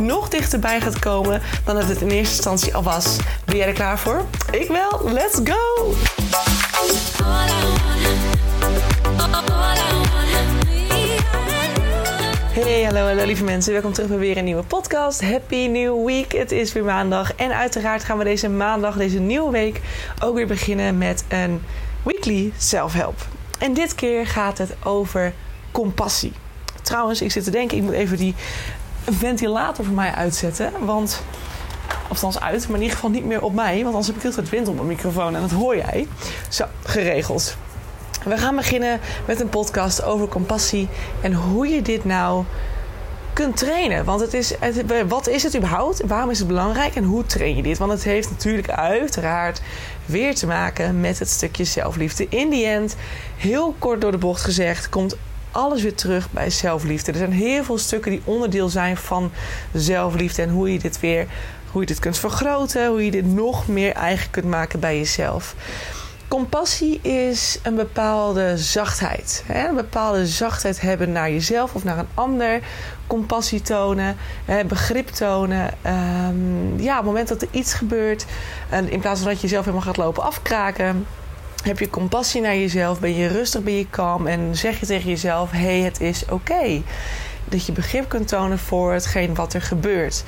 nog dichterbij gaat komen dan dat het in eerste instantie al was. Ben jij er klaar voor? Ik wel. Let's go! Hey, hallo, hallo lieve mensen. Welkom terug bij weer een nieuwe podcast. Happy New Week. Het is weer maandag. En uiteraard gaan we deze maandag, deze nieuwe week, ook weer beginnen met een weekly self-help. En dit keer gaat het over compassie. Trouwens, ik zit te denken, ik moet even die ventilator voor mij uitzetten. Want, althans uit, maar in ieder geval niet meer op mij. Want anders heb ik heel veel wind op mijn microfoon en dat hoor jij. Zo, geregeld. We gaan beginnen met een podcast over compassie en hoe je dit nou kunt trainen. Want het is, wat is het überhaupt? Waarom is het belangrijk en hoe train je dit? Want het heeft natuurlijk uiteraard weer te maken met het stukje zelfliefde. In die end, heel kort door de bocht gezegd, komt alles weer terug bij zelfliefde. Er zijn heel veel stukken die onderdeel zijn van zelfliefde en hoe je dit weer, hoe je dit kunt vergroten, hoe je dit nog meer eigen kunt maken bij jezelf. Compassie is een bepaalde zachtheid. Hè? Een bepaalde zachtheid hebben naar jezelf of naar een ander. Compassie tonen, hè? begrip tonen. Um, ja, op het moment dat er iets gebeurt, en in plaats van dat je jezelf helemaal gaat lopen afkraken, heb je compassie naar jezelf, ben je rustig, ben je kalm en zeg je tegen jezelf: hé, hey, het is oké. Dat je begrip kunt tonen voor hetgeen wat er gebeurt.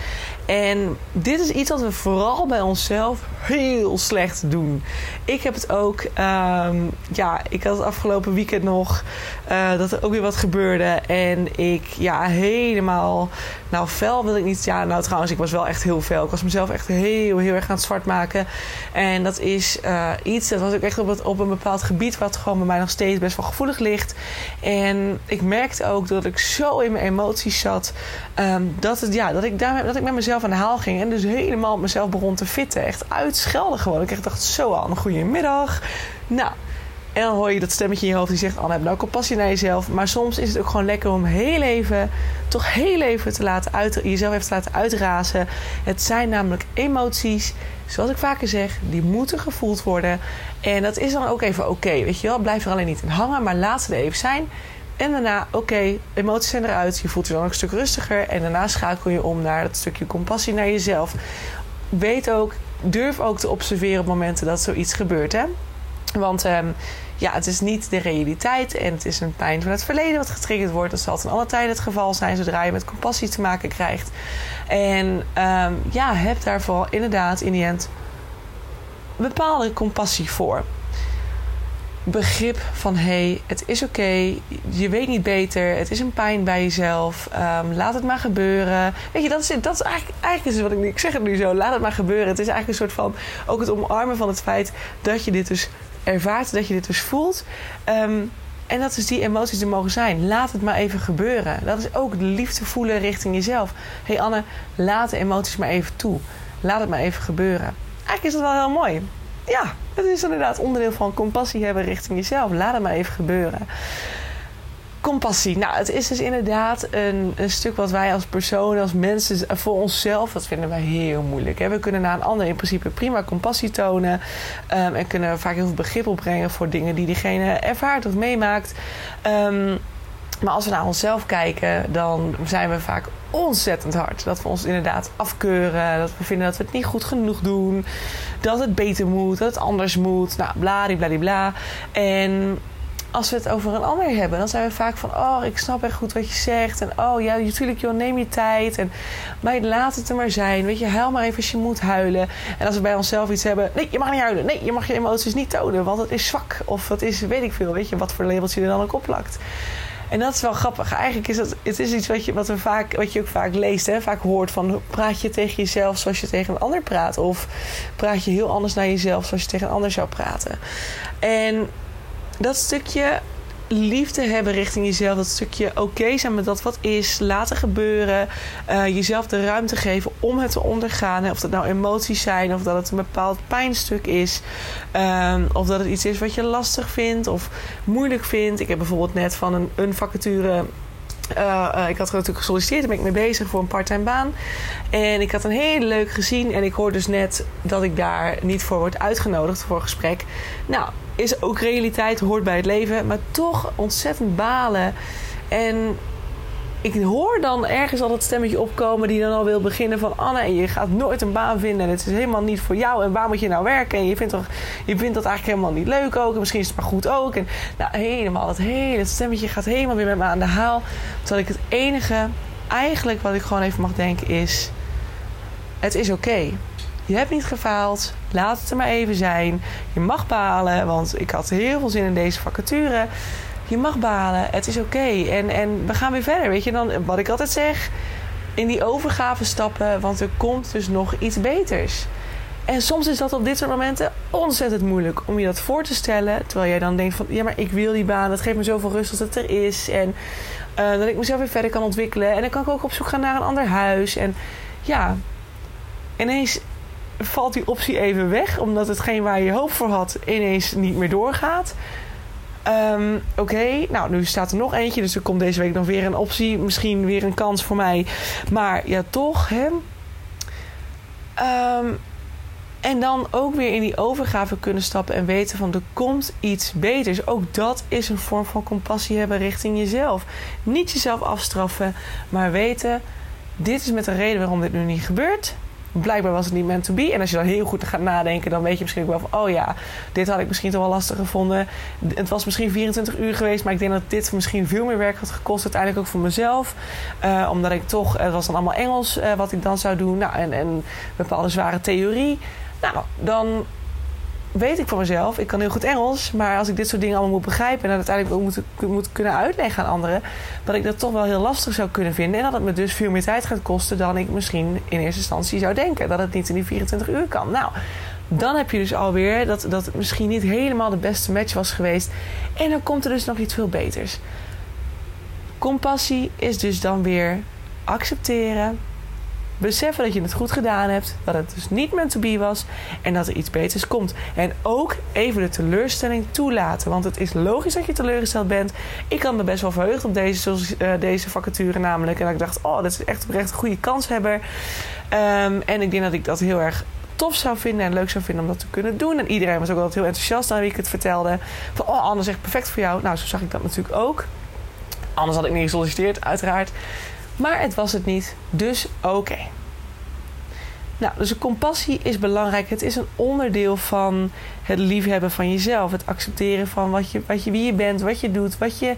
En dit is iets wat we vooral bij onszelf heel slecht doen. Ik heb het ook, um, ja, ik had het afgelopen weekend nog uh, dat er ook weer wat gebeurde. En ik, ja, helemaal, nou, fel wil ik niet. Ja, nou, trouwens, ik was wel echt heel fel. Ik was mezelf echt heel, heel erg aan het zwart maken. En dat is uh, iets, dat was ook echt op, op een bepaald gebied wat gewoon bij mij nog steeds best wel gevoelig ligt. En ik merkte ook dat ik zo in mijn emoties zat, um, dat, het, ja, dat, ik daar, dat ik met mezelf aan de haal ging. En dus helemaal op mezelf begon te fitten. Echt uitschelden gewoon. Ik dacht, zo aan, een goede middag. Nou, en dan hoor je dat stemmetje in je hoofd die zegt: Anne, heb nou compassie naar jezelf. Maar soms is het ook gewoon lekker om heel even, toch heel even te laten uit, jezelf even te laten uitrazen. Het zijn namelijk emoties, zoals ik vaker zeg, die moeten gevoeld worden. En dat is dan ook even oké, weet je wel. Blijf er alleen niet in hangen, maar laat ze er even zijn. En daarna, oké, emoties zijn eruit. Je voelt je dan ook een stuk rustiger. En daarna schakel je om naar dat stukje compassie naar jezelf. Weet ook, durf ook te observeren op momenten dat zoiets gebeurt. Hè? Want um, ja, het is niet de realiteit en het is een pijn van het verleden wat getriggerd wordt. Dat zal ten alle tijden het geval zijn zodra je met compassie te maken krijgt. En um, ja, heb daarvoor inderdaad in die end bepaalde compassie voor begrip van hé, hey, het is oké, je weet niet beter, het is een pijn bij jezelf, um, laat het maar gebeuren. Weet je, dat is, dat is eigenlijk, eigenlijk is wat ik, ik zeg het nu zo, laat het maar gebeuren. Het is eigenlijk een soort van ook het omarmen van het feit dat je dit dus ervaart, dat je dit dus voelt. Um, en dat is die emoties er mogen zijn. Laat het maar even gebeuren. Dat is ook de liefde voelen richting jezelf. Hé hey Anne, laat de emoties maar even toe. Laat het maar even gebeuren. Eigenlijk is dat wel heel mooi ja, het is inderdaad onderdeel van compassie hebben richting jezelf. Laat het maar even gebeuren. Compassie. Nou, het is dus inderdaad een, een stuk wat wij als persoon, als mensen, voor onszelf, dat vinden wij heel moeilijk. Hè? We kunnen naar een ander in principe prima compassie tonen. Um, en kunnen vaak heel veel begrip opbrengen voor dingen die diegene ervaart of meemaakt. Um, maar als we naar onszelf kijken, dan zijn we vaak ontzettend hard. Dat we ons inderdaad afkeuren. Dat we vinden dat we het niet goed genoeg doen. Dat het beter moet. Dat het anders moet. Nou, bladibladibla. En als we het over een ander hebben, dan zijn we vaak van: Oh, ik snap echt goed wat je zegt. En oh ja, natuurlijk, joh, neem je tijd. En maar laat het er maar zijn. Weet je, huil maar even als je moet huilen. En als we bij onszelf iets hebben: Nee, je mag niet huilen. Nee, je mag je emoties niet tonen, want het is zwak. Of het is, weet ik veel, weet je, wat voor labels je er dan ook op plakt. En dat is wel grappig. Eigenlijk is het, het is iets wat je, wat, we vaak, wat je ook vaak leest, hè? vaak hoort van praat je tegen jezelf zoals je tegen een ander praat. Of praat je heel anders naar jezelf zoals je tegen een ander zou praten. En dat stukje liefde hebben richting jezelf. Dat stukje oké zijn met dat wat is. Laten gebeuren. Uh, jezelf de ruimte geven om het te ondergaan. Of dat nou emoties zijn. Of dat het een bepaald pijnstuk is. Um, of dat het iets is wat je lastig vindt. Of moeilijk vindt. Ik heb bijvoorbeeld net van een, een vacature uh, uh, ik had natuurlijk gesolliciteerd, daar ben ik mee bezig voor een parttime baan. En ik had een hele leuk gezien. En ik hoor dus net dat ik daar niet voor word uitgenodigd voor gesprek. Nou, is ook realiteit, hoort bij het leven. Maar toch ontzettend balen. En ik hoor dan ergens al dat stemmetje opkomen die dan al wil beginnen van Anne, je gaat nooit een baan vinden en het is helemaal niet voor jou en waar moet je nou werken en je vindt, toch, je vindt dat eigenlijk helemaal niet leuk ook en misschien is het maar goed ook en nou helemaal dat hele stemmetje gaat helemaal weer met me aan de haal, terwijl ik het enige eigenlijk wat ik gewoon even mag denken is het is oké. Je hebt niet gefaald. Laat het er maar even zijn. Je mag balen, want ik had heel veel zin in deze vacature je mag balen, het is oké. En, en we gaan weer verder. Weet je, dan wat ik altijd zeg, in die overgave stappen, want er komt dus nog iets beters. En soms is dat op dit soort momenten ontzettend moeilijk om je dat voor te stellen. Terwijl jij dan denkt van, ja, maar ik wil die baan. Dat geeft me zoveel rust als het er is. En uh, dat ik mezelf weer verder kan ontwikkelen. En dan kan ik ook op zoek gaan naar een ander huis. En ja, ineens valt die optie even weg. Omdat hetgeen waar je hoop voor had ineens niet meer doorgaat. Um, Oké, nou nu staat er nog eentje, dus er komt deze week nog weer een optie. Misschien weer een kans voor mij. Maar ja, toch, hè. Um, en dan ook weer in die overgave kunnen stappen en weten van er komt iets beters. Ook dat is een vorm van compassie hebben richting jezelf. Niet jezelf afstraffen, maar weten: dit is met een reden waarom dit nu niet gebeurt blijkbaar was het niet meant to be. En als je dan heel goed gaat nadenken, dan weet je misschien ook wel van... oh ja, dit had ik misschien toch wel lastig gevonden. Het was misschien 24 uur geweest... maar ik denk dat dit misschien veel meer werk had gekost. Uiteindelijk ook voor mezelf. Uh, omdat ik toch... het was dan allemaal Engels uh, wat ik dan zou doen. Nou, en, en bepaalde zware theorie. Nou, dan weet ik voor mezelf, ik kan heel goed Engels, maar als ik dit soort dingen allemaal moet begrijpen en dat uiteindelijk ook moet, moet kunnen uitleggen aan anderen, dat ik dat toch wel heel lastig zou kunnen vinden en dat het me dus veel meer tijd gaat kosten dan ik misschien in eerste instantie zou denken. Dat het niet in die 24 uur kan. Nou, dan heb je dus alweer dat, dat het misschien niet helemaal de beste match was geweest en dan komt er dus nog iets veel beters. Compassie is dus dan weer accepteren, beseffen dat je het goed gedaan hebt, dat het dus niet meant to be was en dat er iets beters komt. En ook even de teleurstelling toelaten, want het is logisch dat je teleurgesteld bent. Ik had me best wel verheugd op deze, uh, deze vacature namelijk en ik dacht, oh, dat is echt oprecht een goede kanshebber. Um, en ik denk dat ik dat heel erg tof zou vinden en leuk zou vinden om dat te kunnen doen. En iedereen was ook altijd heel enthousiast aan wie ik het vertelde. Van, oh, Anne is echt perfect voor jou. Nou, zo zag ik dat natuurlijk ook. Anders had ik niet gesolliciteerd, uiteraard. Maar het was het niet, dus oké. Nou, dus compassie is belangrijk. Het is een onderdeel van het liefhebben van jezelf. Het accepteren van wat je, wat je, wie je bent, wat je doet, wat je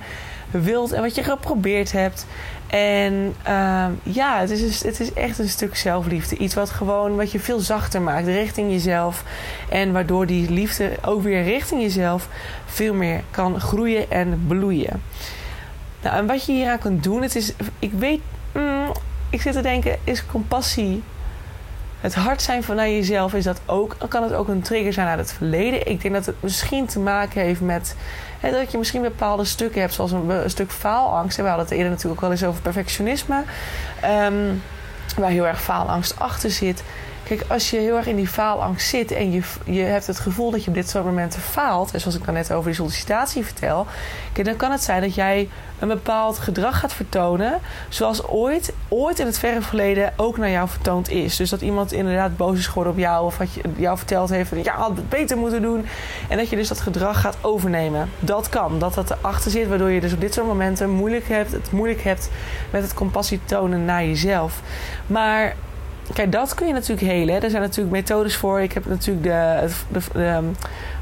wilt en wat je geprobeerd hebt. En uh, ja, het is, het is echt een stuk zelfliefde. Iets wat gewoon wat je veel zachter maakt richting jezelf. En waardoor die liefde ook weer richting jezelf veel meer kan groeien en bloeien. Nou, en wat je hieraan kunt doen, het is, ik weet, ik zit te denken, is compassie het hard zijn van naar jezelf is dat ook, kan het ook een trigger zijn uit het verleden. Ik denk dat het misschien te maken heeft met hè, dat je misschien bepaalde stukken hebt, zoals een, stuk faalangst. We hadden het eerder natuurlijk ook wel eens over perfectionisme, um, waar heel erg faalangst achter zit. Kijk, als je heel erg in die faalangst zit en je, je hebt het gevoel dat je op dit soort momenten faalt, en zoals ik dan net over die sollicitatie vertel, kijk, dan kan het zijn dat jij een bepaald gedrag gaat vertonen, zoals ooit, ooit in het verre verleden ook naar jou vertoond is. Dus dat iemand inderdaad boos is geworden op jou of wat je jou verteld heeft van ja, had het beter moeten doen. En dat je dus dat gedrag gaat overnemen. Dat kan, dat dat erachter zit, waardoor je dus op dit soort momenten moeilijk hebt, het moeilijk hebt met het compassie tonen naar jezelf. Maar Kijk, dat kun je natuurlijk helen. Er zijn natuurlijk methodes voor. Ik heb natuurlijk de, de, ehm,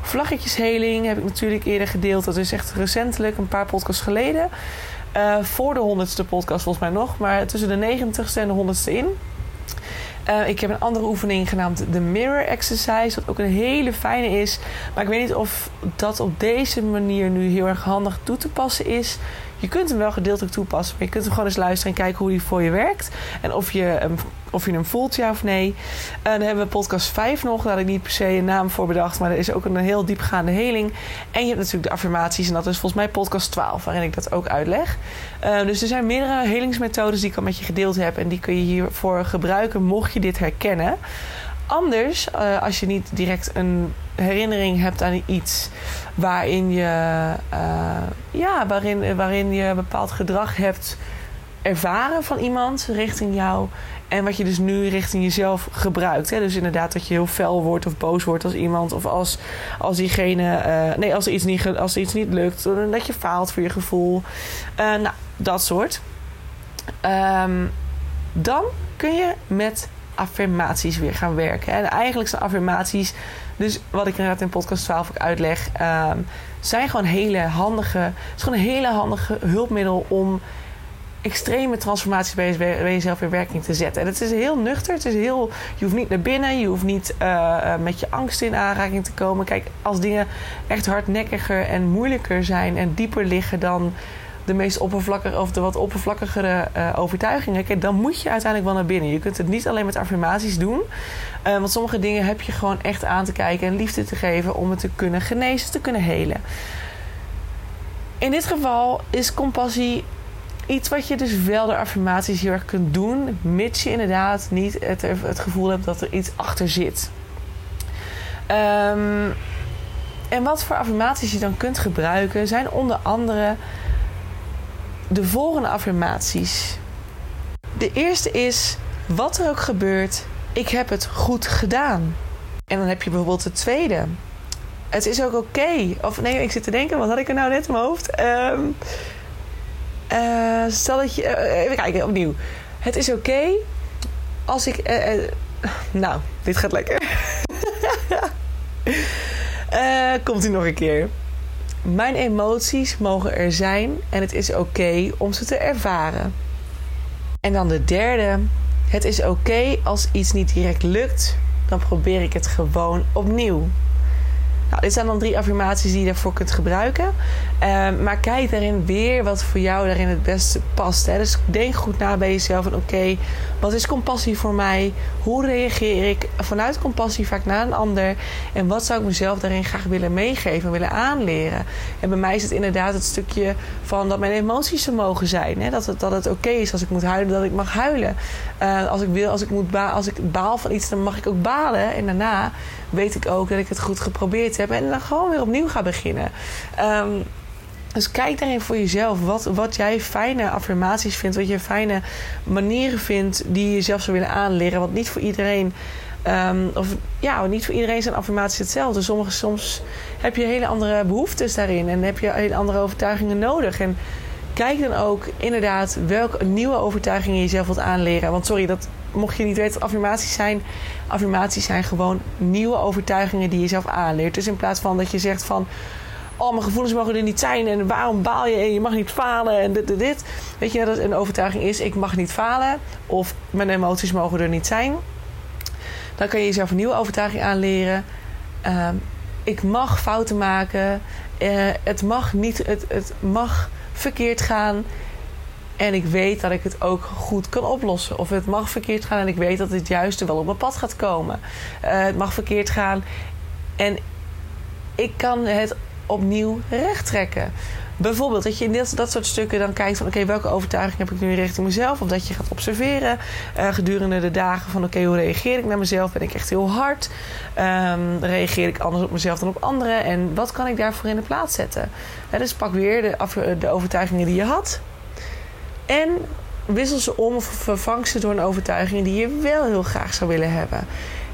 vlaggetjesheling heb ik natuurlijk eerder gedeeld. Dat is echt recentelijk, een paar podcasts geleden. Uh, voor de honderdste podcast volgens mij nog. Maar tussen de negentigste en de honderdste in. Uh, ik heb een andere oefening genaamd de Mirror Exercise, wat ook een hele fijne is. Maar ik weet niet of dat op deze manier nu heel erg handig toe te passen is. Je kunt hem wel gedeeltelijk toepassen, maar je kunt hem gewoon eens luisteren en kijken hoe die voor je werkt. En of je hem, of je hem voelt, ja of nee. En dan hebben we podcast 5 nog. Daar had ik niet per se een naam voor bedacht, maar er is ook een heel diepgaande heling. En je hebt natuurlijk de affirmaties, en dat is volgens mij podcast 12, waarin ik dat ook uitleg. Uh, dus er zijn meerdere helingsmethodes die ik al met je gedeeld heb. En die kun je hiervoor gebruiken, mocht je dit herkennen. Anders, uh, als je niet direct een herinnering hebt aan iets waarin je, uh, ja, waarin, waarin je bepaald gedrag hebt ervaren van iemand richting jou. En wat je dus nu richting jezelf gebruikt. Hè? Dus inderdaad dat je heel fel wordt of boos wordt als iemand. Of als, als diegene. Uh, nee, als er, iets niet, als er iets niet lukt. Dat je faalt voor je gevoel. Uh, nou, dat soort. Um, dan kun je met affirmaties weer gaan werken. En eigenlijk zijn affirmaties, dus wat ik inderdaad in podcast 12 ook uitleg, um, zijn gewoon hele handige, het is gewoon een hele handige hulpmiddel om extreme transformaties bij, jezelf in werking te zetten. En het is heel nuchter. Het is heel, je hoeft niet naar binnen. Je hoeft niet uh, met je angst in aanraking te komen. Kijk, als dingen echt hardnekkiger en moeilijker zijn en dieper liggen dan de meest oppervlakkige of de wat oppervlakkigere uh, overtuigingen, kijk, dan moet je uiteindelijk wel naar binnen. Je kunt het niet alleen met affirmaties doen. Uh, want sommige dingen heb je gewoon echt aan te kijken en liefde te geven om het te kunnen genezen, te kunnen helen. In dit geval is compassie iets wat je dus wel door affirmaties heel erg kunt doen, mits je inderdaad niet het, gevoel hebt dat er iets achter zit. Um, en wat voor affirmaties je dan kunt gebruiken zijn onder andere de volgende affirmaties. De eerste is: wat er ook gebeurt, ik heb het goed gedaan. En dan heb je bijvoorbeeld de tweede. Het is ook oké. Of nee, ik zit te denken, wat had ik er nou net in mijn hoofd? Um, stel dat je. Uh, even kijken, opnieuw. Het is oké als ik. Uh, nou, dit gaat lekker. komt u nog een keer. Mijn emoties mogen er zijn en het is oké om ze te ervaren. En dan de derde. Het is oké als iets niet direct lukt, dan probeer ik het gewoon opnieuw. Dit zijn dan drie affirmaties die je daarvoor kunt gebruiken. Uh, maar kijk daarin weer wat voor jou daarin het beste past. Hè. Dus denk goed na bij jezelf. Oké, okay, wat is compassie voor mij? Hoe reageer ik vanuit compassie vaak naar een ander? En wat zou ik mezelf daarin graag willen meegeven, willen aanleren? En bij mij is het inderdaad het stukje van dat mijn emoties er mogen zijn. Hè. Dat het, dat het oké is als ik moet huilen, dat ik mag huilen. Uh, als ik wil, als ik, moet als ik baal van iets, dan mag ik ook balen. En daarna weet ik ook dat ik het goed geprobeerd heb. En dan gewoon weer opnieuw ga beginnen. Um, dus kijk daarin voor jezelf wat, wat jij fijne affirmaties vindt, wat je fijne manieren vindt die je jezelf zou willen aanleren. Want niet voor iedereen, um, of ja, niet voor iedereen zijn affirmaties hetzelfde. Sommige, soms heb je hele andere behoeftes daarin en heb je hele andere overtuigingen nodig. En kijk dan ook inderdaad welke nieuwe overtuigingen je jezelf wilt aanleren. Want sorry, dat mocht je niet weten wat affirmaties zijn. Affirmaties zijn gewoon nieuwe overtuigingen die je zelf aanleert. Dus in plaats van dat je zegt van oh, mijn gevoelens mogen er niet zijn en waarom baal je en je mag niet falen en dit, dit, dit. Weet je, dat een overtuiging is, ik mag niet falen of mijn emoties mogen er niet zijn. Dan kan je jezelf een nieuwe overtuiging aanleren. Uh, ik mag fouten maken. Uh, het mag niet, het, het mag verkeerd gaan. En ik weet dat ik het ook goed kan oplossen. Of het mag verkeerd gaan en ik weet dat het juiste wel op mijn pad gaat komen. Uh, het mag verkeerd gaan en ik kan het opnieuw recht trekken. Bijvoorbeeld dat je in dit, dat soort stukken dan kijkt van... oké, welke overtuiging heb ik nu richting mezelf? Of dat je gaat observeren uh, gedurende de dagen van... oké, hoe reageer ik naar mezelf? Ben ik echt heel hard? Um, reageer ik anders op mezelf dan op anderen? En wat kan ik daarvoor in de plaats zetten? Dus pak weer de, de overtuigingen die je had... en wissel ze om of vervang ze door een overtuiging... die je wel heel graag zou willen hebben...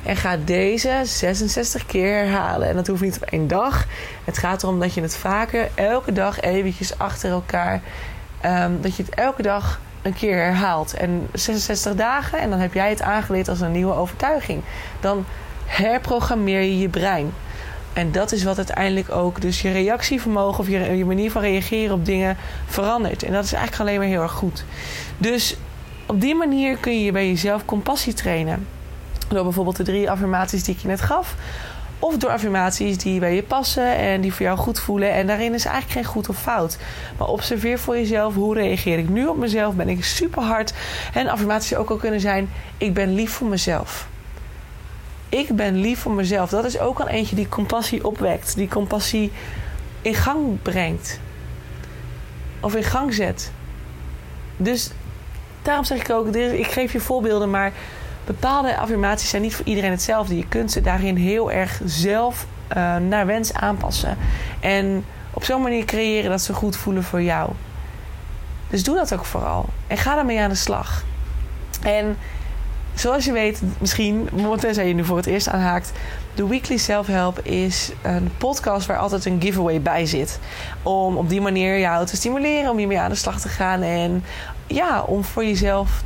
En ga deze 66 keer herhalen. En dat hoeft niet op één dag. Het gaat erom dat je het vaker, elke dag eventjes achter elkaar... Um, dat je het elke dag een keer herhaalt. En 66 dagen en dan heb jij het aangeleerd als een nieuwe overtuiging. Dan herprogrammeer je je brein. En dat is wat uiteindelijk ook dus je reactievermogen of je, manier van reageren op dingen verandert. En dat is eigenlijk alleen maar heel erg goed. Dus op die manier kun je bij jezelf compassie trainen. Door bijvoorbeeld de drie affirmaties die ik je net gaf. Of door affirmaties die bij je passen en die voor jou goed voelen. En daarin is eigenlijk geen goed of fout. Maar observeer voor jezelf hoe reageer ik nu op mezelf. Ben ik super hard. En affirmaties ook al kunnen zijn: ik ben lief voor mezelf. Ik ben lief voor mezelf. Dat is ook al eentje die compassie opwekt. Die compassie in gang brengt. Of in gang zet. Dus daarom zeg ik ook: ik geef je voorbeelden, maar bepaalde affirmaties zijn niet voor iedereen hetzelfde. Je kunt ze daarin heel erg zelf uh, naar wens aanpassen. En op zo'n manier creëren dat ze goed voelen voor jou. Dus doe dat ook vooral. En ga daarmee aan de slag. En zoals je weet, misschien, tenzij je nu voor het eerst aanhaakt, de Weekly Self Help is een podcast waar altijd een giveaway bij zit. Om op die manier jou te stimuleren, om hiermee aan de slag te gaan. En ja, om voor jezelf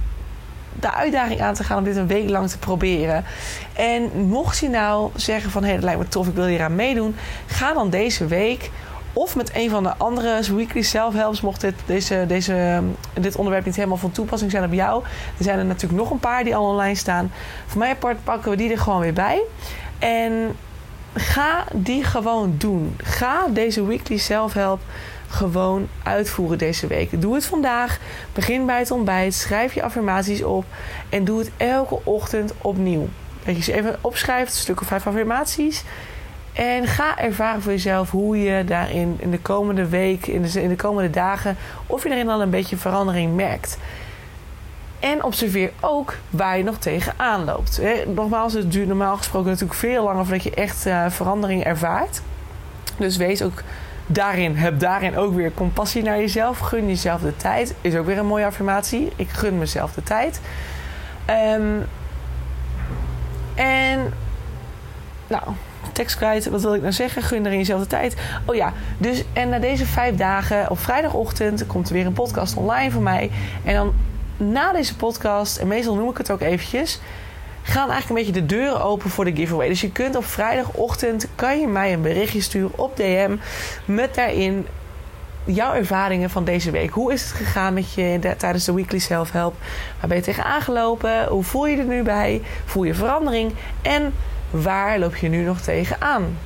de uitdaging aan te gaan om dit een week lang te proberen. En mocht je nou zeggen van hé, hey, dat lijkt me tof, ik wil hier aan meedoen, ga dan deze week of met een van de andere weekly self-helps, mocht dit, deze, deze, dit onderwerp niet helemaal van toepassing zijn op jou. Er zijn er natuurlijk nog een paar die al online staan. Voor mij apart pakken we die er gewoon weer bij. En ga die gewoon doen. Ga deze weekly self-help gewoon uitvoeren deze week. Doe het vandaag. Begin bij het ontbijt. Schrijf je affirmaties op. En doe het elke ochtend opnieuw. Dat je ze even opschrijft, een stuk of vijf affirmaties. En ga ervaren voor jezelf hoe je daarin in de komende week, in de, in de komende dagen, of je daarin al een beetje verandering merkt. En observeer ook waar je nog tegenaan loopt. Nogmaals, het duurt normaal gesproken natuurlijk veel langer voordat je echt uh, verandering ervaart. Dus wees ook daarin, heb daarin ook weer compassie naar jezelf. Gun jezelf de tijd. Is ook weer een mooie affirmatie. Ik gun mezelf de tijd. Um, en nou, tekst kwijt. Wat wil ik nou zeggen? Gun er in jezelf de tijd. Oh ja, dus en na deze vijf dagen op vrijdagochtend komt er weer een podcast online voor mij. En dan na deze podcast, en meestal noem ik het ook eventjes, gaan eigenlijk een beetje de deuren open voor de giveaway. Dus je kunt op vrijdagochtend kan je mij een berichtje sturen op DM met daarin jouw ervaringen van deze week. Hoe is het gegaan met je tijdens de Weekly Self Help? Waar ben je tegenaan gelopen? Hoe voel je er nu bij? Voel je verandering? En waar loop je nu nog tegenaan?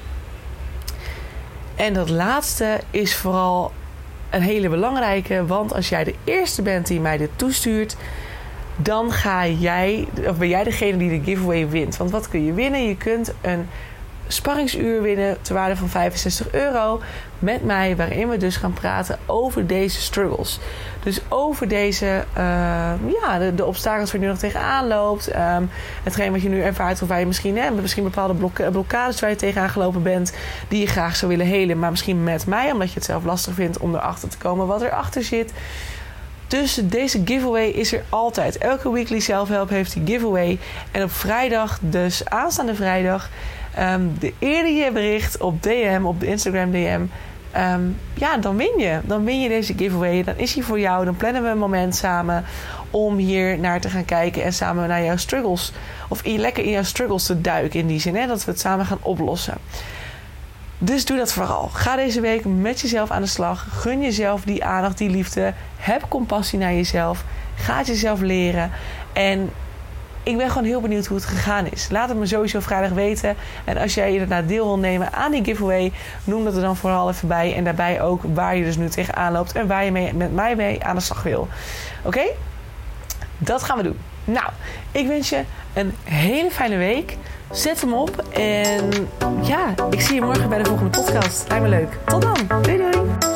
En dat laatste is vooral een hele belangrijke, want als jij de eerste bent die mij dit toestuurt, dan ga jij, of ben jij degene die de giveaway wint. Want wat kun je winnen? Je kunt een sparringsuur winnen ter waarde van 65 euro met mij, waarin we dus gaan praten over deze struggles. Dus over deze, uh, ja, de, obstakels waar je nu nog tegenaan loopt. Um, hetgeen wat je nu ervaart, of waar je misschien, hè, misschien bepaalde blok blokkades waar je tegenaan gelopen bent, die je graag zou willen helen, maar misschien met mij, omdat je het zelf lastig vindt om erachter te komen wat erachter zit. Dus deze giveaway is er altijd. Elke weekly self-help heeft die giveaway. En op vrijdag, dus aanstaande vrijdag, um, de eerder je bericht op DM, op de Instagram DM, ehm, ja, dan win je. Dan win je deze giveaway. Dan is hij voor jou. Dan plannen we een moment samen om hier naar te gaan kijken en samen naar jouw struggles, of lekker in jouw struggles te duiken in die zin, hè, dat we het samen gaan oplossen. Dus doe dat vooral. Ga deze week met jezelf aan de slag. Gun jezelf die aandacht, die liefde. Heb compassie naar jezelf. Ga jezelf leren. En ik ben gewoon heel benieuwd hoe het gegaan is. Laat het me sowieso vrijdag weten. En als jij inderdaad deel wil nemen aan die giveaway, noem dat er dan vooral even bij. En daarbij ook waar je dus nu tegenaan loopt en waar je mee, met mij mee aan de slag wil. Oké? Dat gaan we doen. Nou, ik wens je een hele fijne week. Zet hem op. En ja, ik zie je morgen bij de volgende podcast. Lijkt me leuk. Tot dan. Doei doei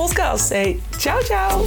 podcast. Hey, ciao, ciao.